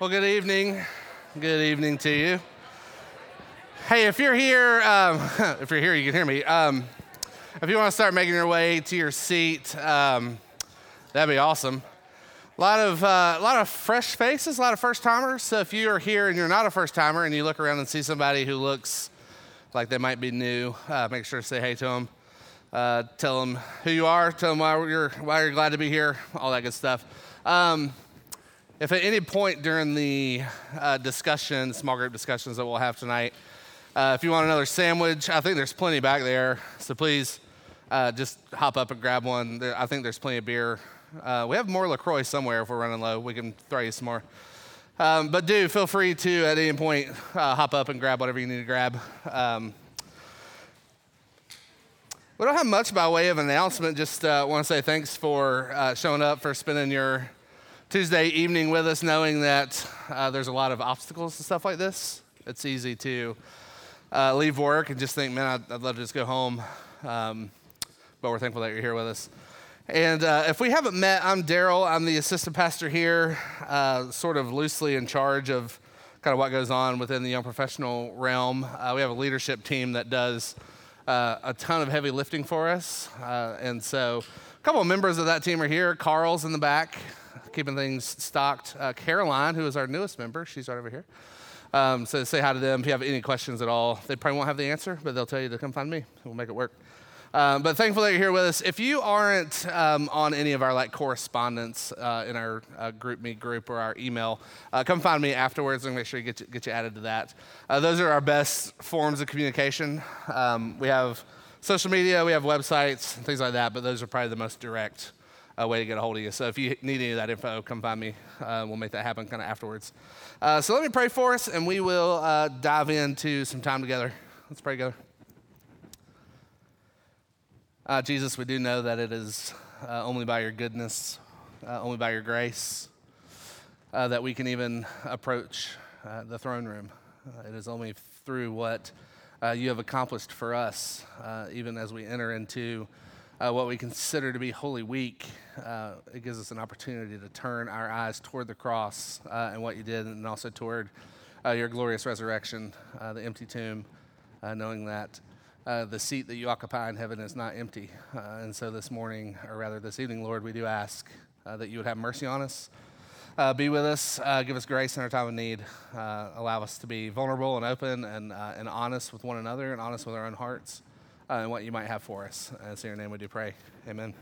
Well, good evening. Good evening to you. Hey, if you're here, um, if you're here, you can hear me. Um, if you want to start making your way to your seat, um, that'd be awesome. A lot of uh, a lot of fresh faces, a lot of first timers. So if you are here and you're not a first timer, and you look around and see somebody who looks like they might be new, uh, make sure to say hey to them. Uh, tell them who you are. Tell them why you're why you're glad to be here. All that good stuff. If at any point during the uh, discussion, small group discussions that we'll have tonight, uh, if you want another sandwich, I think there's plenty back there. So please uh, just hop up and grab one. There, I think there's plenty of beer. Uh, we have more LaCroix somewhere if we're running low. We can throw you some more. Um, but do feel free to, at any point, uh, hop up and grab whatever you need to grab. Um, we don't have much by way of announcement. Just uh, want to say thanks for uh, showing up, for spending your Tuesday evening with us, knowing that uh, there's a lot of obstacles and stuff like this. It's easy to uh, leave work and just think, man, I'd, I'd love to just go home. Um, but we're thankful that you're here with us. And uh, if we haven't met, I'm Daryl. I'm the assistant pastor here, uh, sort of loosely in charge of kind of what goes on within the young professional realm. Uh, we have a leadership team that does uh, a ton of heavy lifting for us. And so a couple of members of that team are here. Carl's in the back, keeping things stocked. Uh, Caroline, who is our newest member, she's right over here. Um, so say hi to them if you have any questions at all. They probably won't have the answer, but they'll tell you to come find me. We'll make it work. Um, but thankful that you're here with us. If you aren't um, on any of our like correspondence uh, in our uh, GroupMe group or our email, uh, come find me afterwards and make sure you get you, get you added to that. Uh, those are our best forms of communication. Um, we have social media, we have websites, things like that, but those are probably the most direct uh, way to get a hold of you. So if you need any of that info, come find me. Uh, we'll make that happen kind of afterwards. so let me pray for us, and we will dive into some time together. Let's pray together. Uh, Jesus, we do know that it is uh, only by your goodness, uh, only by your grace, uh, that we can even approach uh, the throne room. Uh, it is only through what you have accomplished for us, even as we enter into what we consider to be Holy Week. it gives us an opportunity to turn our eyes toward the cross and what you did, and also toward your glorious resurrection, the empty tomb, knowing that uh, the seat that you occupy in heaven is not empty. Uh, and so this morning, or rather this evening, Lord, we do ask uh, that you would have mercy on us. Uh, be with us, uh, give us grace in our time of need, uh, allow us to be vulnerable and open and, and honest with one another and honest with our own hearts and what you might have for us. And it's in your name we do pray. Amen.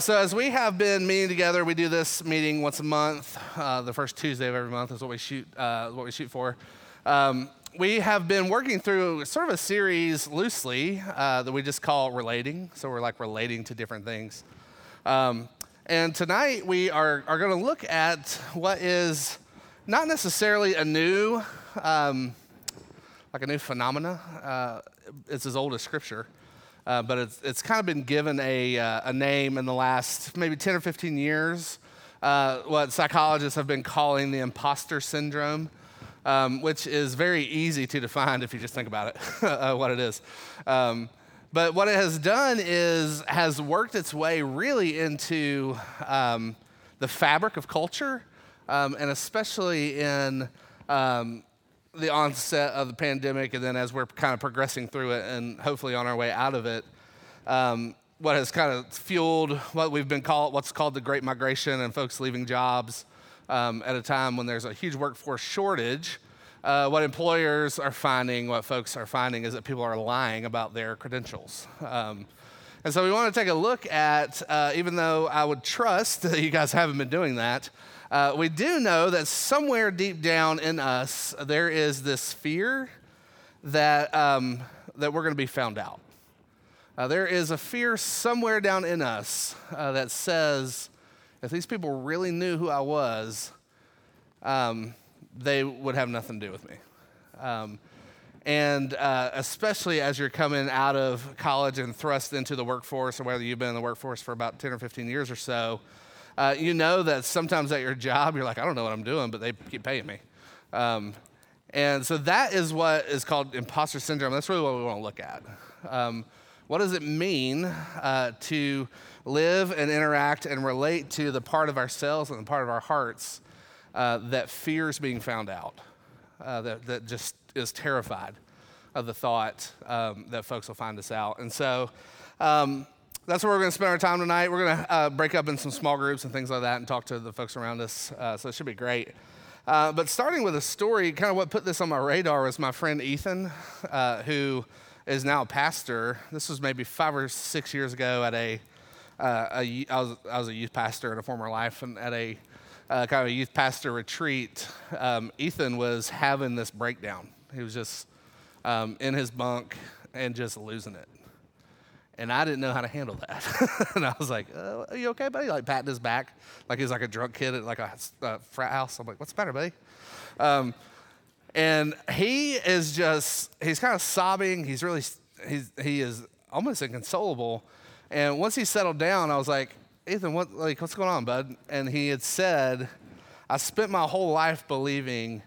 so, as we have been meeting together, we do this meeting once a month. the first Tuesday of every month is what we shoot, what we shoot for. Um, we have been working through sort of a series loosely uh, that we just call relating. So we're like relating to different things. Um, and tonight we are, are going to look at what is not necessarily a new, um, like a new phenomena. It's as old as Scripture, uh, but it's, it's kind of been given a, uh, a name in the last maybe 10 or 15 years. Uh, what psychologists have been calling the imposter syndrome um, which is very easy to define if you just think about it, uh, what it is. Um, but what it has done is has worked its way really into um, the fabric of culture, um, and especially in um, the onset of the pandemic, and then as we're kind of progressing through it, and hopefully on our way out of it um, what has kind of fueled what we've been called what's called the great migration and folks leaving jobs um, at a time when there's a huge workforce shortage. Uh, what employers are finding, what folks are finding, is that people are lying about their credentials. Um, and so we want to take a look at, uh, even though I would trust that you guys haven't been doing that, uh, we do know that somewhere deep down in us, there is this fear that, um, that we're going to be found out. Uh, there is a fear somewhere down in us uh, that says, if these people really knew who I was, um, they would have nothing to do with me. Um, and uh, especially as you're coming out of college and thrust into the workforce, or whether you've been in the workforce for about 10 or 15 years or so, uh, you know that sometimes at your job, you're like, I don't know what I'm doing, but they keep paying me. Um, and so that is what is called imposter syndrome. That's really what we want to look at. Um, what does it mean uh, to live and interact and relate to the part of ourselves and the part of our hearts uh, that fears being found out, uh, that, that just is terrified of the thought um, that folks will find us out. And so um, that's where we're going to spend our time tonight. We're going to uh, break up in some small groups and things like that and talk to the folks around us. Uh, so it should be great. Uh, but starting with a story, kind of what put this on my radar was my friend Ethan, uh, who is now a pastor. This was maybe five or six years ago at a, uh, I, was, I was a youth pastor in a former life, and at a uh, kind of a youth pastor retreat, um, Ethan was having this breakdown. He was just um, in his bunk and just losing it. And I didn't know how to handle that. and I was like, uh, Are you okay, buddy? Like patting his back, like he's like a drunk kid at like a frat house. I'm like, What's the matter, buddy? Um, and he is just, he's kind of sobbing. He's really, he's, he is almost inconsolable. And once he settled down, I was like, Ethan, what, like, what's going on, bud? And he had said, I spent my whole life believing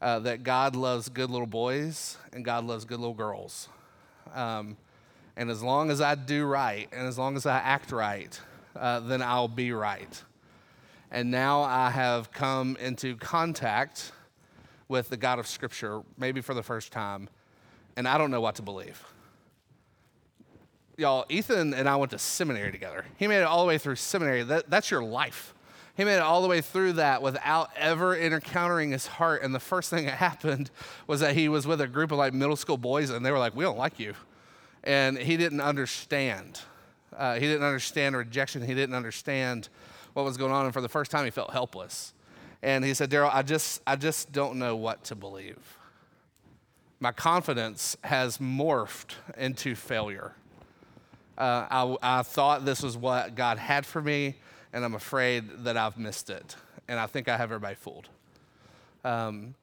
uh, that God loves good little boys and God loves good little girls. Um, and as long as I do right and as long as I act right, uh, then I'll be right. And now I have come into contact with the God of Scripture, maybe for the first time, and I don't know what to believe. Y'all, Ethan and I went to seminary together. He made it all the way through seminary. That, that's your life. He made it all the way through that without ever encountering his heart. And the first thing that happened was that he was with a group of like middle school boys, and they were like, We don't like you and he didn't understand. Uh, he didn't understand rejection. He didn't understand what was going on, and for the first time, he felt helpless. And he said, "Daryl, I just, I just don't know what to believe. My confidence has morphed into failure. Uh, I, I thought this was what God had for me, and I'm afraid that I've missed it. And I think I have everybody fooled." Um,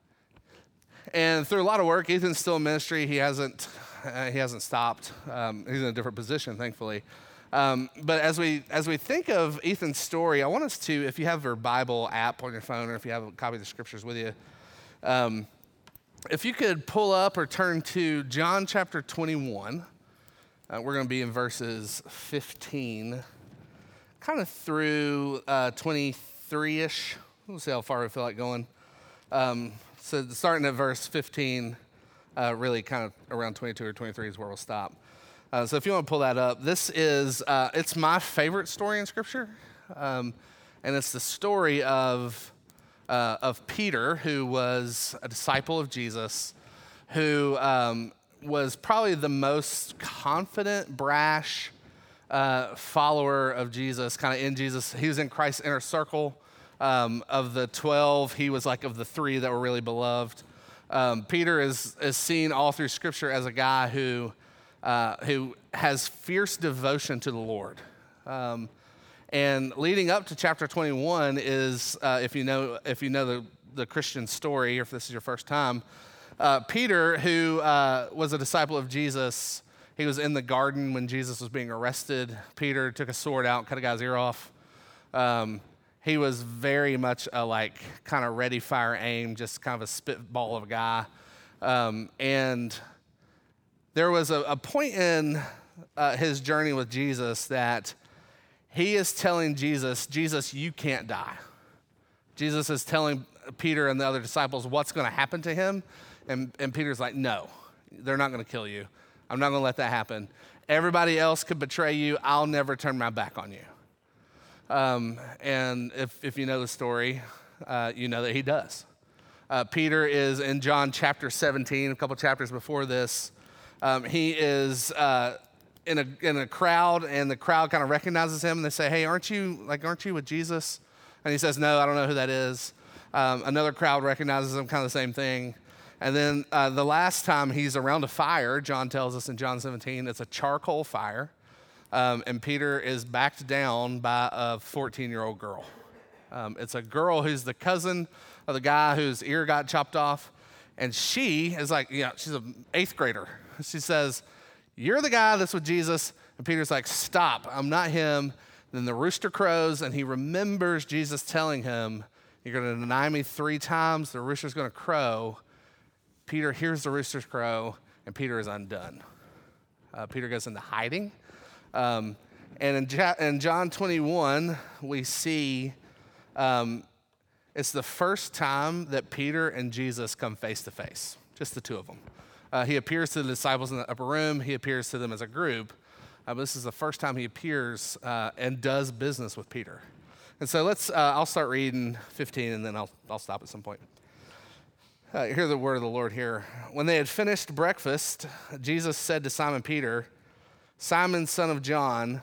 and through a lot of work, Ethan's still in ministry. He hasn't uh, he hasn't stopped. Um, he's in a different position, thankfully. Um, but as we as we think of Ethan's story, I want us to, if you have your Bible app on your phone, or if you have a copy of the scriptures with you, um, if you could pull up or turn to John chapter 21. Uh, we're going to be in verses 15, kind of through 23 uh, ish. We'll see how far we feel like going. Um, so starting at verse 15 uh, really kind of around 22 or 23 is where we'll stop. Uh, so if you want to pull that up, this is uh, it's my favorite story in Scripture, um, and it's the story of uh, of Peter, who was a disciple of Jesus, who um, was probably the most confident, brash uh, follower of Jesus, kind of in Jesus. He was in Christ's inner circle. Um, of the 12, he was like of the three that were really beloved. Um, Peter is, is seen all through Scripture as a guy who, uh, who has fierce devotion to the Lord. Um, and leading up to chapter 21 is, uh, if you know, if you know the, the Christian story, or if this is your first time, uh, Peter, who uh, was a disciple of Jesus, he was in the garden when Jesus was being arrested. Peter took a sword out, and cut a guy's ear off. Um, he was very much a like kind of ready, fire, aim, just kind of a spitball of a guy. Um, and there was a, a point in uh, his journey with Jesus that he is telling Jesus, Jesus, you can't die. Jesus is telling Peter and the other disciples what's going to happen to him. And, and Peter's like, no, they're not going to kill you. I'm not going to let that happen. Everybody else could betray you. I'll never turn my back on you. Um, and if, if you know the story, uh, you know that he does. Uh, Peter is in John chapter 17, a couple chapters before this. Um, he is uh, in, a, in a crowd, and the crowd kind of recognizes him, and they say, "Hey, aren't you like aren't you with Jesus?" And he says, "No, I don't know who that is." Um, another crowd recognizes him, kind of the same thing. And then uh, the last time he's around a fire, John tells us in John 17, it's a charcoal fire um, and Peter is backed down by a 14 year old girl. Um, it's a girl who's the cousin of the guy whose ear got chopped off. And she is like, yeah, she's an eighth grader. She says, You're the guy that's with Jesus. And Peter's like, Stop, I'm not him. Then the rooster crows, and he remembers Jesus telling him, You're going to deny me three times. The rooster's going to crow. Peter hears the rooster's crow, and Peter is undone. Uh, Peter goes into hiding. Um, and in, in, John 21, we see um, it's the first time that Peter and Jesus come face to face, just the two of them. Uh, he appears to the disciples in the upper room, he appears to them as a group. Uh, but this is the first time he appears uh, and does business with Peter. And so let's, uh, I'll start reading 15 and then I'll, I'll stop at some point. Uh, hear the word of the Lord here. When they had finished breakfast, Jesus said to Simon Peter, Simon, son of John,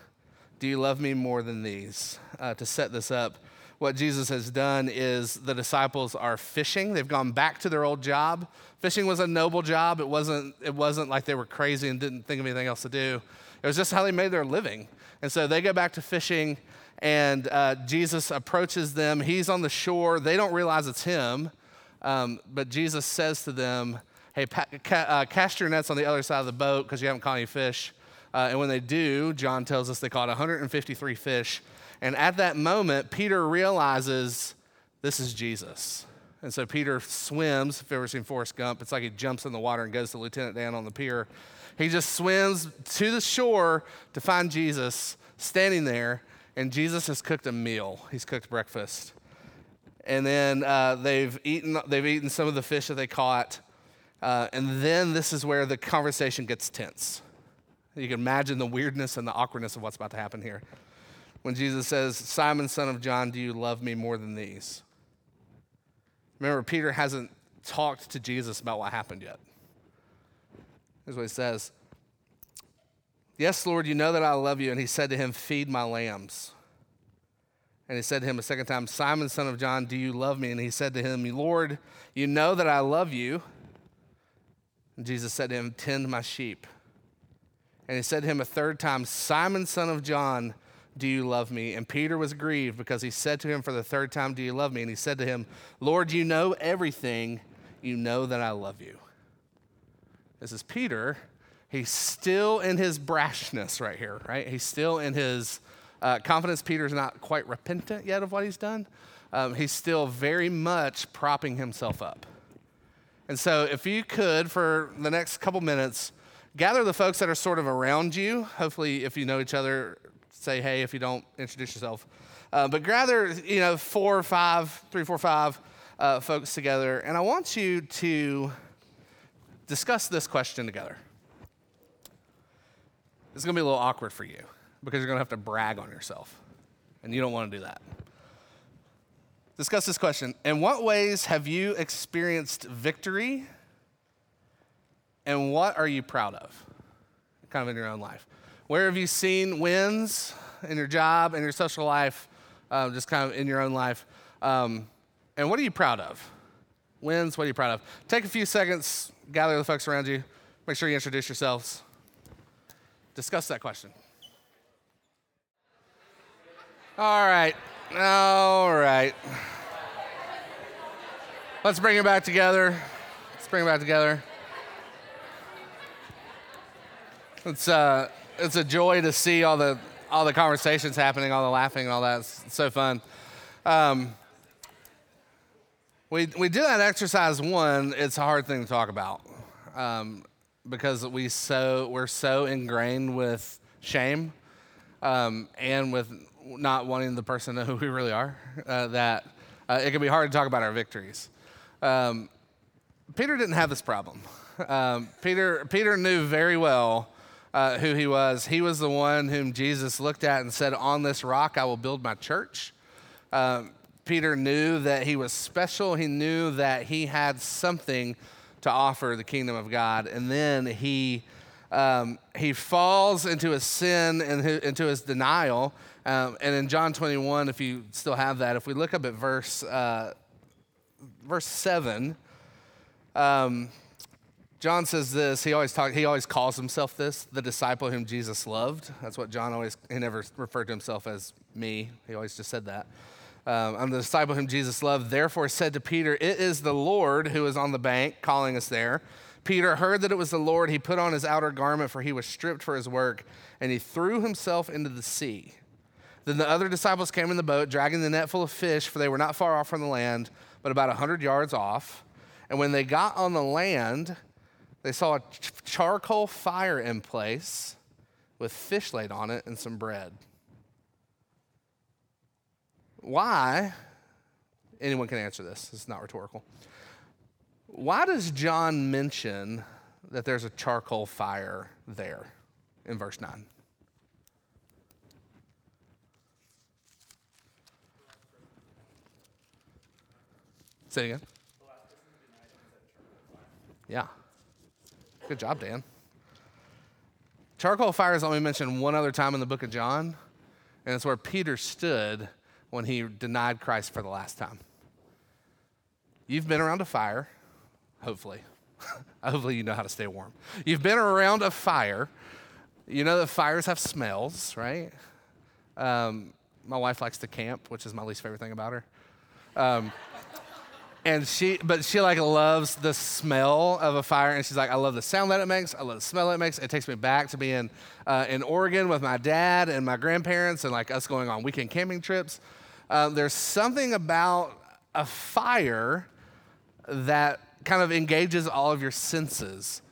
do you love me more than these? Uh, to set this up, what Jesus has done is the disciples are fishing. They've gone back to their old job. Fishing was a noble job. It wasn't, it wasn't like they were crazy and didn't think of anything else to do. It was just how they made their living. And so they go back to fishing, and uh, Jesus approaches them. He's on the shore. They don't realize it's him, um, but Jesus says to them, Hey, pa- ca- uh, cast your nets on the other side of the boat because you haven't caught any fish. Uh, and when they do, John tells us they caught 153 fish. And at that moment, Peter realizes this is Jesus. And so Peter swims. If you've ever seen Forrest Gump, it's like he jumps in the water and goes to Lieutenant Dan on the pier. He just swims to the shore to find Jesus standing there, and Jesus has cooked a meal. He's cooked breakfast. And then uh, they've, eaten, they've eaten some of the fish that they caught. Uh, and then this is where the conversation gets tense. You can imagine the weirdness and the awkwardness of what's about to happen here. When Jesus says, Simon, son of John, do you love me more than these? Remember, Peter hasn't talked to Jesus about what happened yet. Here's what he says Yes, Lord, you know that I love you. And he said to him, Feed my lambs. And he said to him a second time, Simon, son of John, do you love me? And he said to him, Lord, you know that I love you. And Jesus said to him, Tend my sheep. And he said to him a third time, Simon, son of John, do you love me? And Peter was grieved because he said to him for the third time, Do you love me? And he said to him, Lord, you know everything. You know that I love you. This is Peter. He's still in his brashness right here, right? He's still in his uh, confidence. Peter's not quite repentant yet of what he's done. Um, he's still very much propping himself up. And so, if you could, for the next couple minutes, gather the folks that are sort of around you. Hopefully, if you know each other, say hey. If you don't, introduce yourself. Uh, but gather, you know, four or five, three, four, five uh, folks together. And I want you to discuss this question together. It's going to be a little awkward for you because you're going to have to brag on yourself, and you don't want to do that. Discuss this question In what ways have you experienced victory, and what are you proud of? Kind of in your own life. Where have you seen wins in your job, in your social life, um, just kind of in your own life? Um, and what are you proud of? Wins, what are you proud of? Take a few seconds, gather the folks around you, make sure you introduce yourselves. Discuss that question. All right. All right. Let's bring it back together. Let's bring it back together. It's, uh, it's a joy to see all the, all the conversations happening, all the laughing, all that. It's, so fun. Um, we, we do that exercise one, it's a hard thing to talk about um, because we so, we're so ingrained with shame um, and with not wanting the person to know who we really are uh, that uh, it can be hard to talk about our victories. Um, Peter didn't have this problem. Um, Peter, Peter knew very well uh, who he was. He was the one whom Jesus looked at and said, On this rock I will build my church. Um, Peter knew that he was special. He knew that he had something to offer the kingdom of God. And then he, um, he falls into his sin and into his denial. Um, and in John 21, if you still have that, if we look up at verse, uh, verse 7, um, John says this. He always talk, He always calls himself this, the disciple whom Jesus loved. That's what John always. He never referred to himself as me. He always just said that. Um, I'm the disciple whom Jesus loved, therefore said to Peter, It is the Lord who is on the bank calling us there. Peter heard that it was the Lord. He put on his outer garment, for he was stripped for his work, and he threw himself into the sea. Then the other disciples came in the boat, dragging the net full of fish, for they were not far off from the land, but about a hundred yards off. And when they got on the land, they saw a charcoal fire in place with fish laid on it and some bread. Why anyone can answer this. It's not rhetorical. Why does John mention that there's a charcoal fire there in verse 9? Say it again. Yeah. Good job, Dan. Charcoal fire is only mentioned one other time in the book of John, and it's where Peter stood when he denied Christ for the last time. You've been around a fire, hopefully. hopefully, you know how to stay warm. You've been around a fire. You know that fires have smells, right? Um, my wife likes to camp, which is my least favorite thing about her. Um, and she but she like loves the smell of a fire and she's like i love the sound that it makes. I love the smell it makes. It takes me back to being uh, in oregon with my dad and my grandparents and like us going on weekend camping trips. Uh, there's something about a fire that kind of engages all of your senses.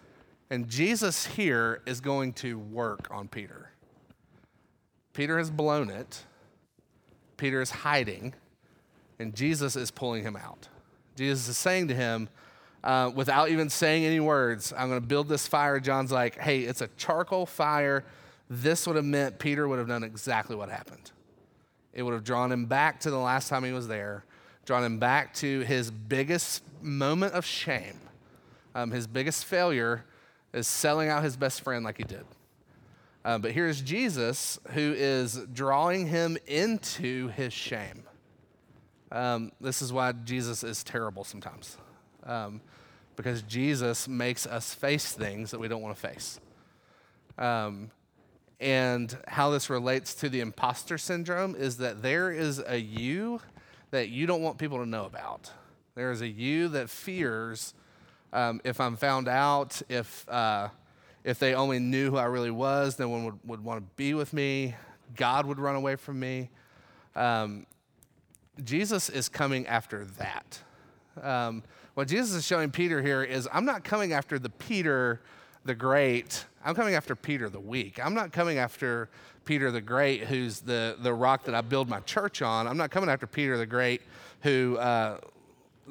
And jesus here is going to work on peter. Peter has blown it. Peter is hiding. And jesus is pulling him out Jesus is saying to him, uh, without even saying any words, I'm going to build this fire. John's like, hey, it's a charcoal fire. This would have meant Peter would have done exactly what happened. It would have drawn him back to the last time he was there, drawn him back to his biggest moment of shame. Um, his biggest failure is selling out his best friend like he did. Uh, but here's Jesus who is drawing him into his shame. Um, this is why Jesus is terrible sometimes, um, because Jesus makes us face things that we don't want to face. Um, and how this relates to the imposter syndrome is that there is a you that you don't want people to know about. There is a you that fears um, if I'm found out, if, uh, if they only knew who I really was, no one would, would want to be with me. God would run away from me. Um, Jesus is coming after that. Um, what Jesus is showing Peter here is I'm not coming after the Peter the Great. I'm coming after Peter the weak. I'm not coming after Peter the Great, who's the, the rock that I build my church on. I'm not coming after Peter the Great, who uh,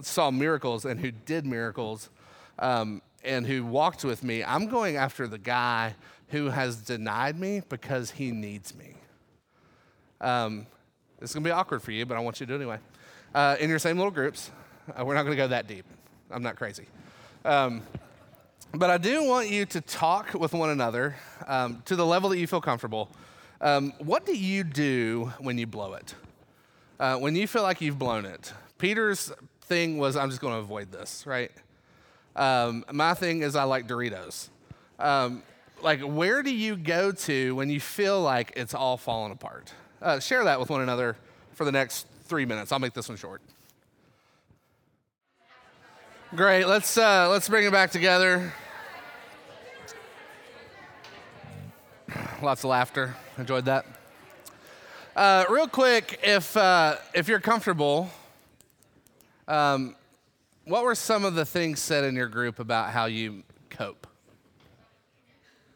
saw miracles and who did miracles um, and who walked with me. I'm going after the guy who has denied me because he needs me. Um, it's going to be awkward for you, but I want you to do it anyway. Uh, in your same little groups. Uh, we're not going to go that deep. I'm not crazy. Um, but I do want you to talk with one another um, to the level that you feel comfortable. Um, what do you do when you blow it? Uh, when you feel like you've blown it? Peter's thing was, I'm just going to avoid this, right? Um, my thing is, I like Doritos. Um, like, where do you go to when you feel like it's all falling apart? Uh, share that with one another for the next three minutes. I'll make this one short. Great. Let's uh, let's bring it back together. Lots of laughter. Enjoyed that. Uh, real quick, if uh, if you're comfortable, um, what were some of the things said in your group about how you cope?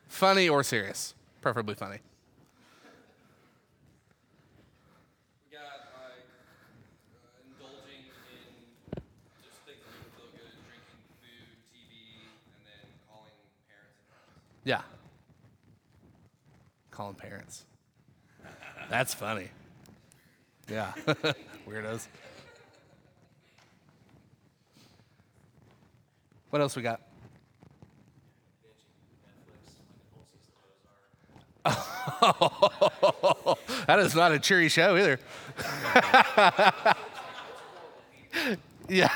Funny or serious? Preferably funny. Yeah. Calling parents. That's funny. Yeah. Weirdos. What else we got? Oh, that is not a cheery show either. yeah.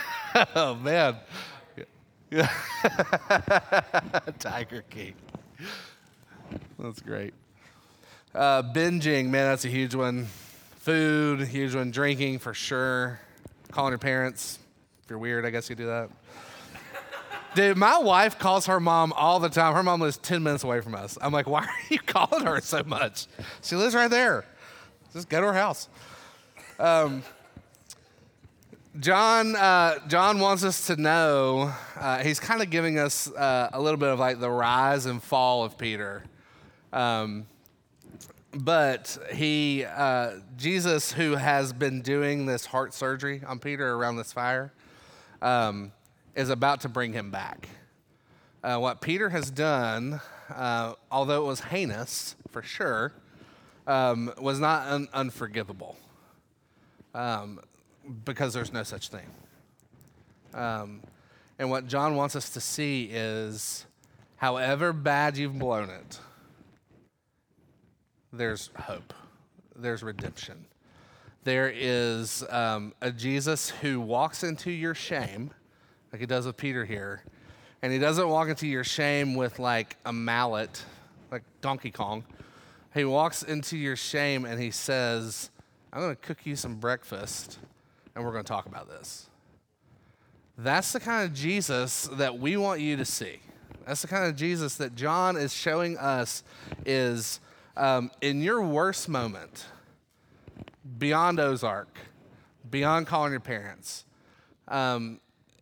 Oh man. Yeah. Tiger King. That's great. Uh, binging, man, that's a huge one. Food, huge one. Drinking, for sure. Calling your parents. If you're weird, I guess you do that. Dude, my wife calls her mom all the time. Her mom lives 10 minutes away from us. I'm like, why are you calling her so much? She lives right there. Just go to her house. Um, John, uh, John wants us to know, uh, he's kind of giving us uh, a little bit of like the rise and fall of Peter. Um, but he, uh, Jesus, who has been doing this heart surgery on Peter around this fire, um, is about to bring him back. Uh, what Peter has done, uh, although it was heinous for sure, um, was not un- unforgivable um, because there's no such thing. Um, and what John wants us to see is however bad you've blown it, there's hope, there's redemption. There is um, a Jesus who walks into your shame, like he does with Peter here, and he doesn't walk into your shame with like a mallet, like Donkey Kong. He walks into your shame and he says, I'm going to cook you some breakfast and we're going to talk about this. That's the kind of Jesus that we want you to see. That's the kind of Jesus that John is showing us is um, in your worst moment, beyond Ozark, beyond calling your parents, um,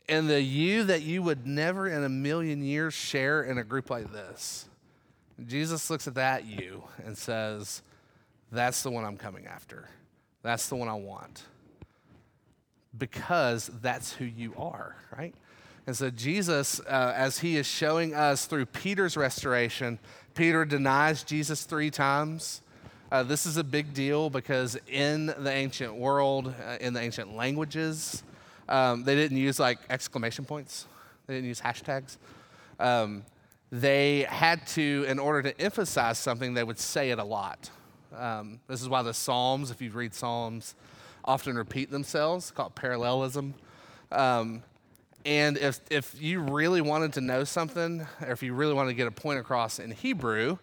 and the you that you would never in a million years share in a group like this. Jesus looks at that you and says, That's the one I'm coming after. That's the one I want. Because that's who you are, right? And so, Jesus, uh, as he is showing us through Peter's restoration, Peter denies Jesus three times. Uh, this is a big deal because in the ancient world, uh, in the ancient languages, um, they didn't use like exclamation points, they didn't use hashtags. Um, they had to, in order to emphasize something, they would say it a lot. Um, this is why the Psalms, if you read Psalms, often repeat themselves, called parallelism. Um, and if, if you really wanted to know something, or if you really wanted to get a point across in Hebrew,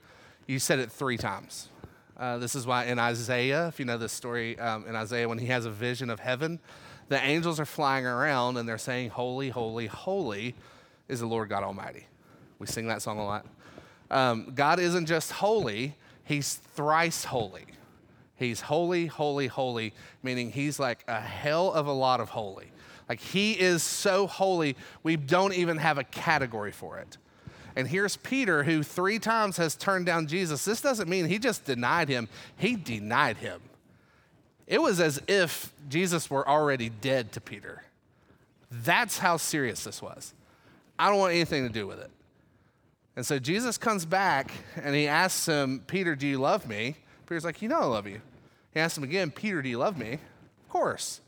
you said it three times. Uh, this is why in Isaiah, if you know this story um, in Isaiah, when he has a vision of heaven, the angels are flying around and they're saying, Holy, holy, holy is the Lord God Almighty. We sing that song a lot. Um, God isn't just holy, He's thrice holy. He's holy, holy, holy, meaning He's like a hell of a lot of holy. Like He is so holy, we don't even have a category for it. And here's Peter, who three times has turned down Jesus. This doesn't mean he just denied him, he denied him. It was as if Jesus were already dead to Peter. That's how serious this was. I don't want anything to do with it. And so Jesus comes back and he asks him, Peter, do you love me? Peter's like, You know I love you. He asks him again, Peter, do you love me? Of course.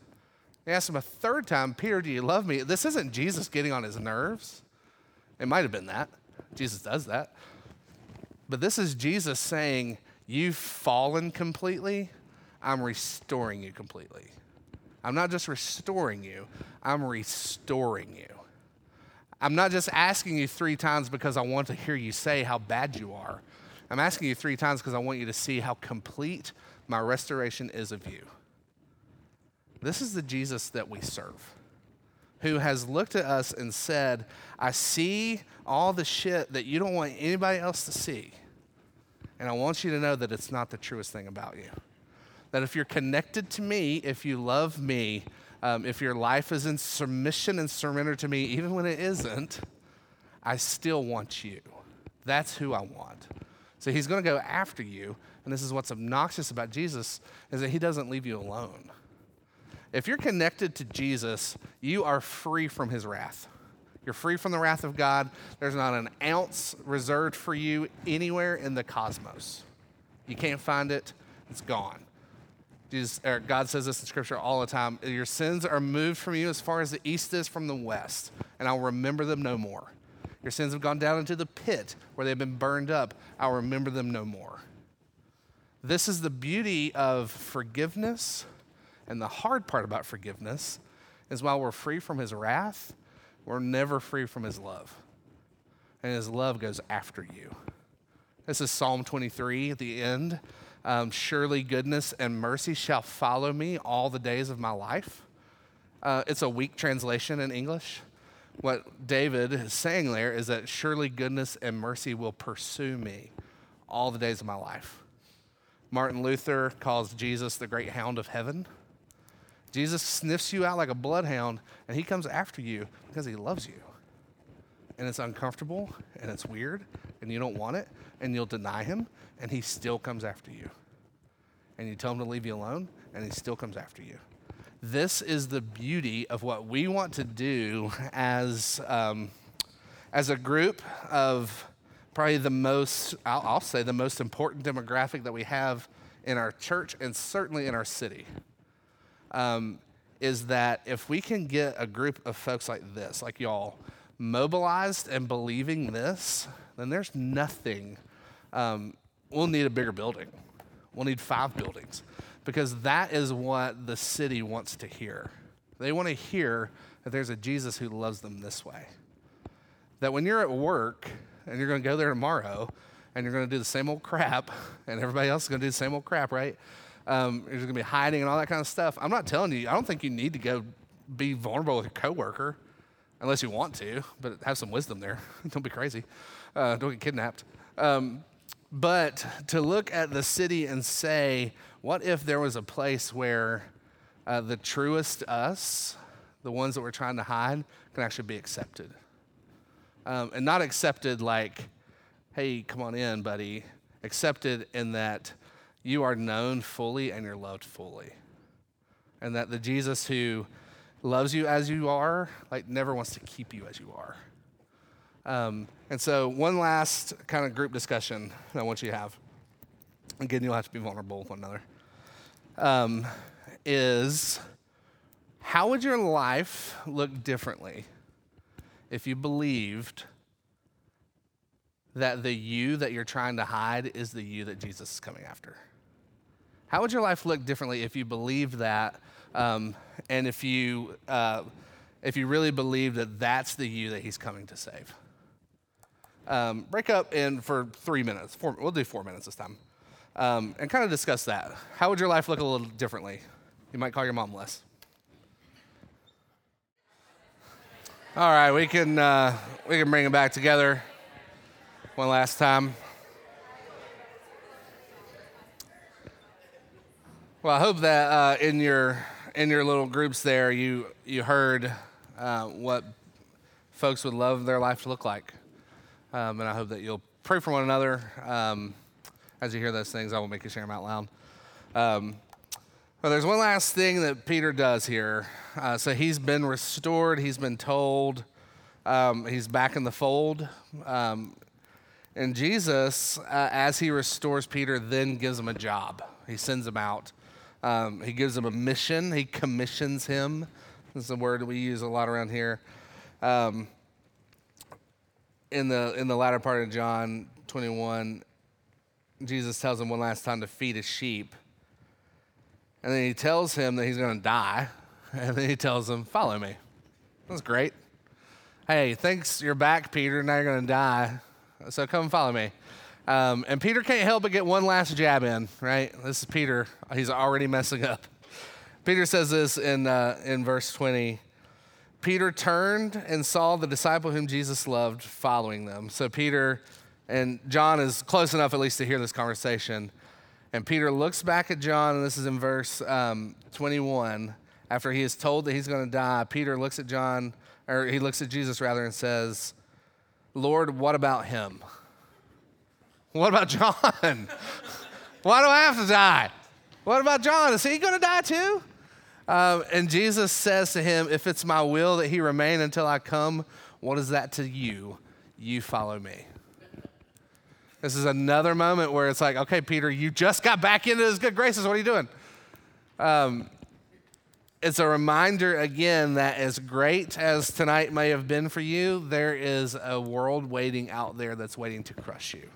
He asked him a third time, Peter, do you love me? This isn't Jesus getting on his nerves. It might have been that. Jesus does that. But this is Jesus saying, You've fallen completely. I'm restoring you completely. I'm not just restoring you, I'm restoring you. I'm not just asking you three times because I want to hear you say how bad you are. I'm asking you three times because I want you to see how complete my restoration is of you. This is the Jesus that we serve, who has looked at us and said, I see all the shit that you don't want anybody else to see. And I want you to know that it's not the truest thing about you. That if you're connected to me, if you love me, um, if your life is in submission and surrender to me, even when it isn't, I still want you. That's who I want. So he's going to go after you. And this is what's obnoxious about Jesus is that he doesn't leave you alone. If you're connected to Jesus, you are free from his wrath. You're free from the wrath of God. There's not an ounce reserved for you anywhere in the cosmos. You can't find it, it's gone. Jesus, er, God says this in Scripture all the time Your sins are moved from you as far as the east is from the west, and I'll remember them no more. Your sins have gone down into the pit where they've been burned up. I'll remember them no more. This is the beauty of forgiveness, and the hard part about forgiveness is while we're free from his wrath, we're never free from his love. And his love goes after you. This is Psalm 23 at the end um, surely goodness and mercy shall follow me all the days of my life. Uh, it's a weak translation in English. What David is saying there is that surely goodness and mercy will pursue me all the days of my life. Martin Luther calls Jesus the great hound of heaven. Jesus sniffs you out like a bloodhound, and he comes after you because he loves you. And it's uncomfortable, and it's weird, and you don't want it, and you'll deny him, and he still comes after you. and you tell him to leave you alone, and he still comes after you. This is the beauty of what we want to do as, um, as a group of probably the most, I'll, I'll say, the most important demographic that we have in our church and certainly in our city. Um, is that if we can get a group of folks like this, like y'all, mobilized and believing this, then there's nothing. Um, we'll need a bigger building. We'll need five buildings because that is what the city wants to hear. They want to hear that there's a Jesus who loves them this way. That when you're at work and you're going to go there tomorrow and you're going to do the same old crap, and everybody else is going to do the same old crap, right? Um, going to be hiding and all that kind of stuff. I'm not telling you, I don't think you need to go be vulnerable with a coworker unless you want to, but have some wisdom there. don't be crazy. Uh, don't get kidnapped. Um, but to look at the city and say, what if there was a place where uh, the truest us, the ones that we're trying to hide, can actually be accepted? Um, and not accepted like, hey, come on in, buddy. Accepted in that you are known fully and you're loved fully. And that the Jesus who loves you as you are, like, never wants to keep you as you are. Um, and so, one last kind of group discussion that I want you to have. Again, you'll have to be vulnerable with one another. Um, is how would your life look differently if you believed that the you that you're trying to hide is the you that Jesus is coming after? How would your life look differently if you believed that, um, and if you uh, if you really believe that that's the you that He's coming to save? Um, break up in for three minutes. Four, we'll do four minutes this time, um, and kind of discuss that. How would your life look a little differently? You might call your mom less. All right, we can uh, we can bring them back together one last time. Well, I hope that uh, in your in your little groups there, you you heard uh, what folks would love their life to look like, um, and I hope that you'll pray for one another um, as you hear those things. I will make you share them out loud. Um, well, there's one last thing that Peter does here. Uh, so he's been restored, he's been told, um, he's back in the fold. Um, and Jesus, uh, as he restores Peter, then gives him a job. He sends him out. Um, he gives him a mission, he commissions him. This is a word we use a lot around here. Um, in, the, in the latter part of John 21, Jesus tells him one last time to feed his sheep. And then he tells him that he's going to die. And then he tells him, Follow me. That's great. Hey, thanks, you're back, Peter. Now you're going to die. So come follow me. Um, and Peter can't help but get one last jab in, right? This is Peter. He's already messing up. Peter says this in, uh, in verse 20. Peter turned and saw the disciple whom Jesus loved following them. So Peter and John is close enough, at least, to hear this conversation. And Peter looks back at John, and this is in verse um, 21. After he is told that he's going to die, Peter looks at John, or he looks at Jesus rather, and says, Lord, what about him? What about John? Why do I have to die? What about John? Is he going to die too? Um, and Jesus says to him, If it's my will that he remain until I come, what is that to you? You follow me. This is another moment where it's like, okay, Peter, you just got back into his good graces. What are you doing? Um, it's a reminder again that as great as tonight may have been for you, there is a world waiting out there that's waiting to crush you.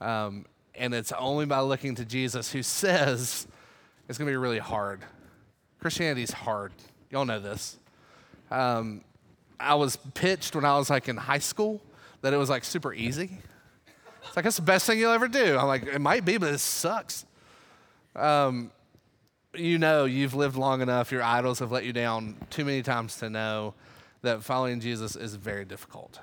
Um, and it's only by looking to Jesus who says it's going to be really hard. Christianity is hard. Y'all know this. Um, I was pitched when I was like in high school that it was like super easy. It's like, that's the best thing you'll ever do. I'm like, it might be, but it sucks. Um, you know, you've lived long enough, your idols have let you down too many times to know that following Jesus is very difficult.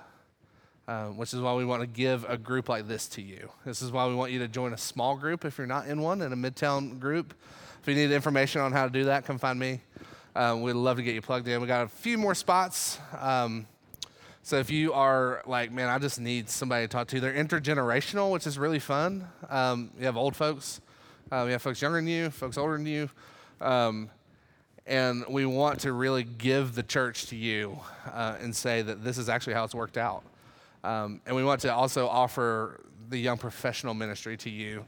Um, which is why we want to give a group like this to you. This is why we want you to join a small group if you're not in one, in a midtown group. If you need information on how to do that, come find me. Um, we'd love to get you plugged in. We got a few more spots. Um, so if you are like, man, I just need somebody to talk to, they're intergenerational, which is really fun. Um, you have old folks Uh, we have folks younger than you, folks older than you. Um, and we want to really give the church to you uh, and say that this is actually how it's worked out. Um, and we want to also offer the young professional ministry to you.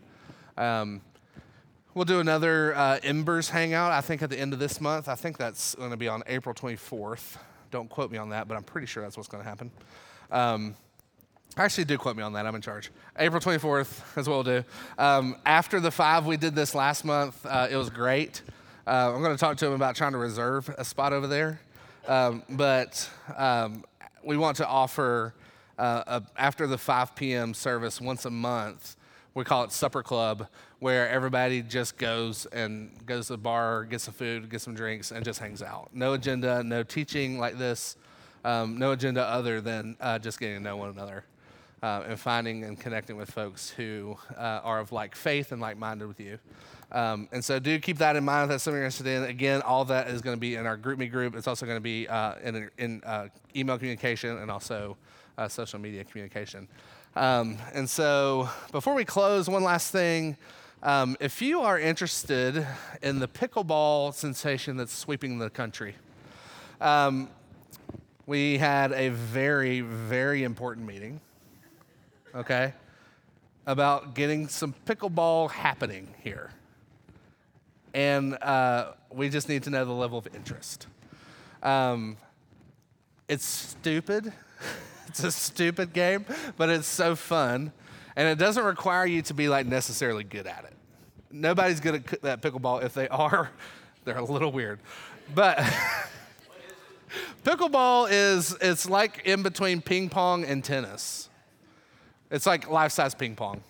Um, we'll do another uh, Embers hangout, I think, at the end of this month. I think that's going to be on April 24th. Don't quote me on that, but I'm pretty sure that's what's going to happen. Um, actually, do quote me on that. I'm in charge. April 24th is what we'll do. Um, after the five, we did this last month. Uh, it was great. Uh, I'm going to talk to him about trying to reserve a spot over there. Um, but um, we want to offer, uh, after the 5 p.m. service once a month, we call it Supper Club, where everybody just goes and goes to the bar, gets some food, gets some drinks, and just hangs out. No agenda, no teaching like this, um, no agenda other than uh, just getting to know one another. Uh, and finding and connecting with folks who uh, are of like faith and like minded with you. Um, and so do keep that in mind if that's something you're interested in. Again, all that is going to be in our GroupMe group. It's also going to be uh, in, in uh, email communication and also uh, social media communication. Um, and so before we close, one last thing. Um, if you are interested in the pickleball sensation that's sweeping the country, um, we had a very, very important meeting, okay, about getting some pickleball happening here and uh, we just need to know the level of interest. Um, it's stupid. it's a stupid game, but it's so fun, and it doesn't require you to be like necessarily good at it. Nobody's good at that pickleball. If they are, they're a little weird. But pickleball is it's like in between ping pong and tennis. It's like life-size ping pong,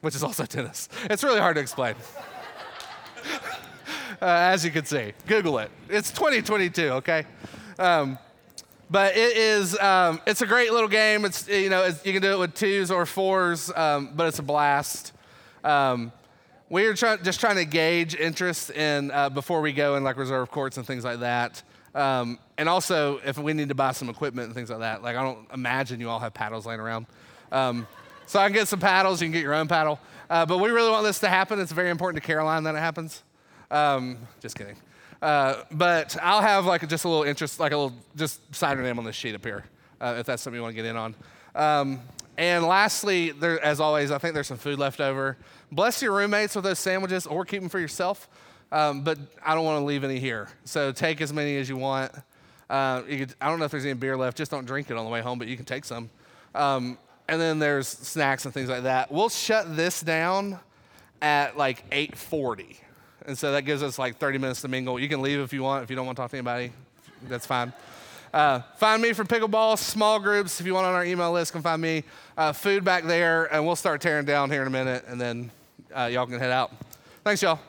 which is also tennis. It's really hard to explain uh, as you can see. Google it. It's 2022, okay? Um, but it is, um, it's a great little game. It's, you know, it's, you can do it with twos or fours, um, but it's a blast. Um, we are try- just trying to gauge interest in uh, before we go in like reserve courts and things like that. Um, and also, if we need to buy some equipment and things like that, like I don't imagine you all have paddles laying around. Um, so I can get some paddles. You can get your own paddle. Uh, but we really want this to happen. It's very important to Caroline that it happens. Um, just kidding. Uh, but I'll have like just a little interest, like a little just sign your name on this sheet up here, uh, if that's something you want to get in on. Um, and lastly, there, as always, I think there's some food left over. Bless your roommates with those sandwiches, or keep them for yourself. Um, but I don't want to leave any here, so take as many as you want. Uh, you could, I don't know if there's any beer left. Just don't drink it on the way home, but you can take some. Um, and then there's snacks and things like that. We'll shut this down at like 8:40. And so that gives us like 30 minutes to mingle. You can leave if you want. If you don't want to talk to anybody, that's fine. Uh, find me for pickleball, small groups. If you want on our email list, come find me. Uh, food back there, and we'll start tearing down here in a minute, and then uh, y'all can head out. Thanks, y'all.